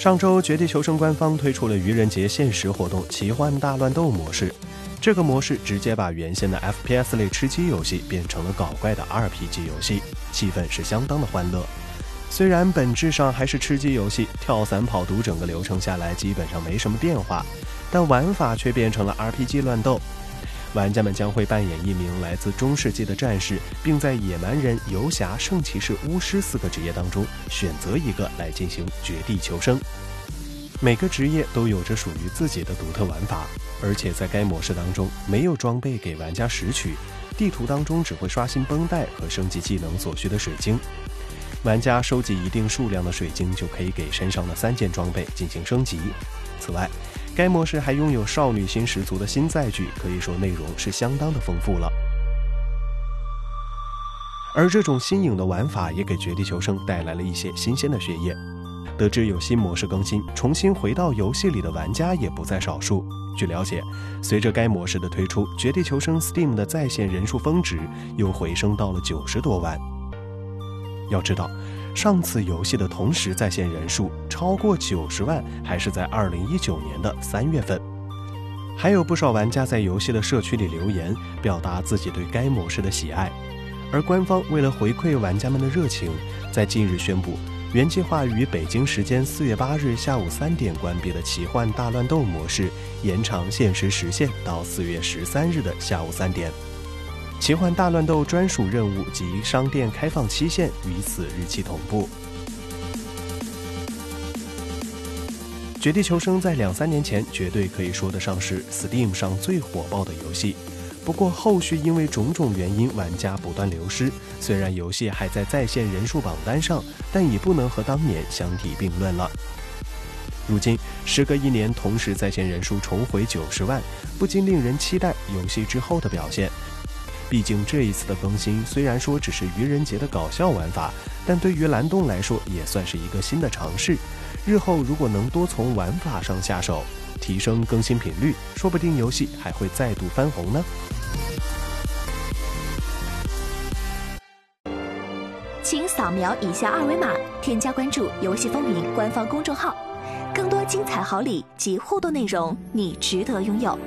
上周，《绝地求生》官方推出了愚人节限时活动——奇幻大乱斗模式。这个模式直接把原先的 FPS 类吃鸡游戏变成了搞怪的 RPG 游戏，气氛是相当的欢乐。虽然本质上还是吃鸡游戏，跳伞跑毒整个流程下来基本上没什么变化，但玩法却变成了 RPG 乱斗。玩家们将会扮演一名来自中世纪的战士，并在野蛮人、游侠、圣骑士、巫师四个职业当中选择一个来进行绝地求生。每个职业都有着属于自己的独特玩法，而且在该模式当中没有装备给玩家拾取，地图当中只会刷新绷带和升级技能所需的水晶。玩家收集一定数量的水晶，就可以给身上的三件装备进行升级。此外，该模式还拥有少女心十足的新载具，可以说内容是相当的丰富了。而这种新颖的玩法也给《绝地求生》带来了一些新鲜的血液。得知有新模式更新，重新回到游戏里的玩家也不在少数。据了解，随着该模式的推出，《绝地求生》Steam 的在线人数峰值又回升到了九十多万。要知道。上次游戏的同时在线人数超过九十万，还是在二零一九年的三月份。还有不少玩家在游戏的社区里留言，表达自己对该模式的喜爱。而官方为了回馈玩家们的热情，在近日宣布，原计划于北京时间四月八日下午三点关闭的奇幻大乱斗模式，延长限时时限到四月十三日的下午三点。奇幻大乱斗专属任务及商店开放期限与此日期同步。绝地求生在两三年前绝对可以说得上是 Steam 上最火爆的游戏，不过后续因为种种原因，玩家不断流失。虽然游戏还在在线人数榜单上，但已不能和当年相提并论了。如今时隔一年，同时在线人数重回九十万，不禁令人期待游戏之后的表现。毕竟这一次的更新虽然说只是愚人节的搞笑玩法，但对于蓝洞来说也算是一个新的尝试。日后如果能多从玩法上下手，提升更新频率，说不定游戏还会再度翻红呢。请扫描以下二维码，添加关注“游戏风云”官方公众号，更多精彩好礼及互动内容，你值得拥有。